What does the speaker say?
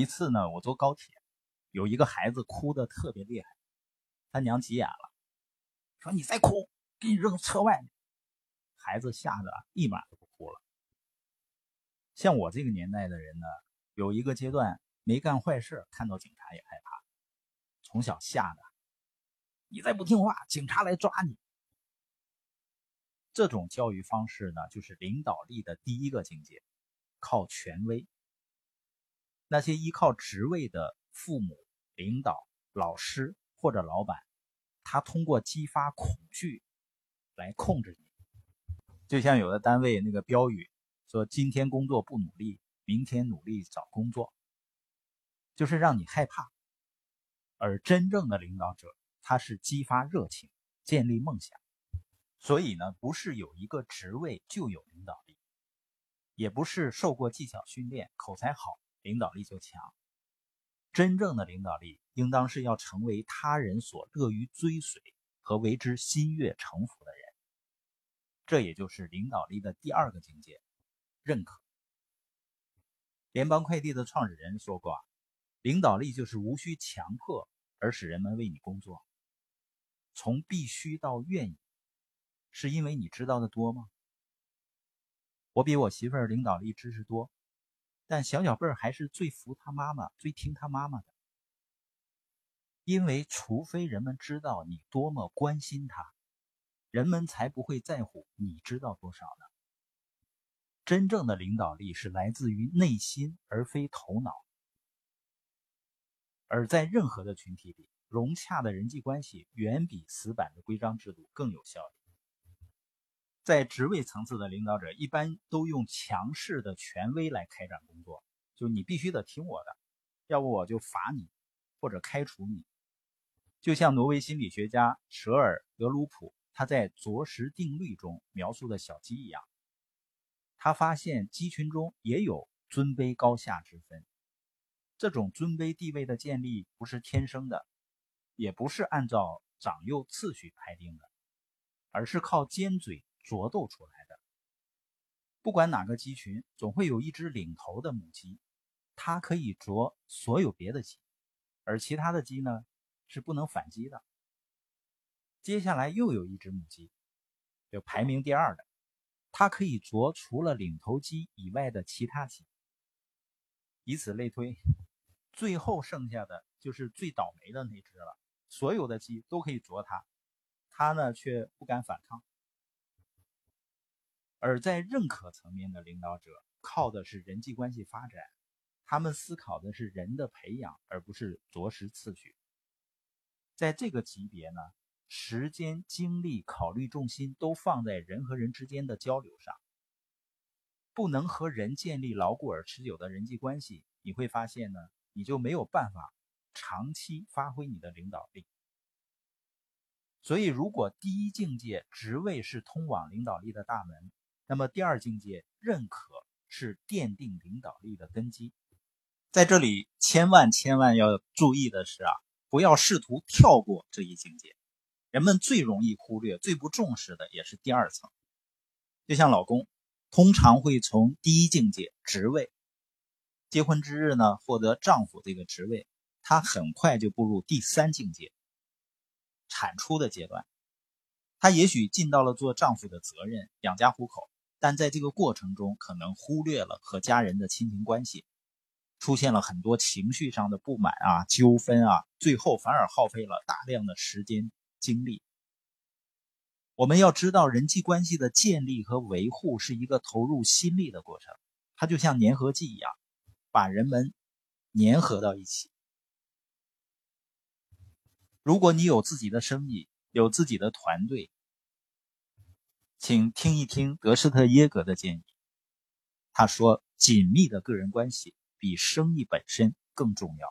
一次呢，我坐高铁，有一个孩子哭得特别厉害，他娘急眼了，说：“你再哭，给你扔车外面。”孩子吓得立马就不哭了。像我这个年代的人呢，有一个阶段没干坏事，看到警察也害怕，从小吓的，你再不听话，警察来抓你。这种教育方式呢，就是领导力的第一个境界，靠权威。那些依靠职位的父母、领导、老师或者老板，他通过激发恐惧来控制你。就像有的单位那个标语说：“今天工作不努力，明天努力找工作。”就是让你害怕。而真正的领导者，他是激发热情，建立梦想。所以呢，不是有一个职位就有领导力，也不是受过技巧训练、口才好。领导力就强。真正的领导力，应当是要成为他人所乐于追随和为之心悦诚服的人。这也就是领导力的第二个境界——认可。联邦快递的创始人说过：“领导力就是无需强迫而使人们为你工作。从必须到愿意，是因为你知道的多吗？”我比我媳妇儿领导力知识多。但小小贝儿还是最服他妈妈、最听他妈妈的，因为除非人们知道你多么关心他，人们才不会在乎你知道多少呢。真正的领导力是来自于内心，而非头脑。而在任何的群体里，融洽的人际关系远比死板的规章制度更有效率。在职位层次的领导者，一般都用强势的权威来开展工作，就你必须得听我的，要不我就罚你，或者开除你。就像挪威心理学家舍尔德鲁普他在《啄食定律》中描述的小鸡一样，他发现鸡群中也有尊卑高下之分。这种尊卑地位的建立不是天生的，也不是按照长幼次序排定的，而是靠尖嘴。啄斗出来的。不管哪个鸡群，总会有一只领头的母鸡，它可以啄所有别的鸡，而其他的鸡呢是不能反击的。接下来又有一只母鸡，就排名第二的，它可以啄除了领头鸡以外的其他鸡。以此类推，最后剩下的就是最倒霉的那只了。所有的鸡都可以啄它，它呢却不敢反抗。而在认可层面的领导者，靠的是人际关系发展，他们思考的是人的培养，而不是着实次序。在这个级别呢，时间、精力、考虑重心都放在人和人之间的交流上。不能和人建立牢固而持久的人际关系，你会发现呢，你就没有办法长期发挥你的领导力。所以，如果第一境界职位是通往领导力的大门，那么第二境界认可是奠定领导力的根基，在这里千万千万要注意的是啊，不要试图跳过这一境界。人们最容易忽略、最不重视的也是第二层。就像老公，通常会从第一境界职位，结婚之日呢获得丈夫这个职位，他很快就步入第三境界，产出的阶段，他也许尽到了做丈夫的责任，养家糊口。但在这个过程中，可能忽略了和家人的亲情关系，出现了很多情绪上的不满啊、纠纷啊，最后反而耗费了大量的时间精力。我们要知道，人际关系的建立和维护是一个投入心力的过程，它就像粘合剂一样，把人们粘合到一起。如果你有自己的生意，有自己的团队。请听一听德施特耶格的建议。他说：“紧密的个人关系比生意本身更重要。”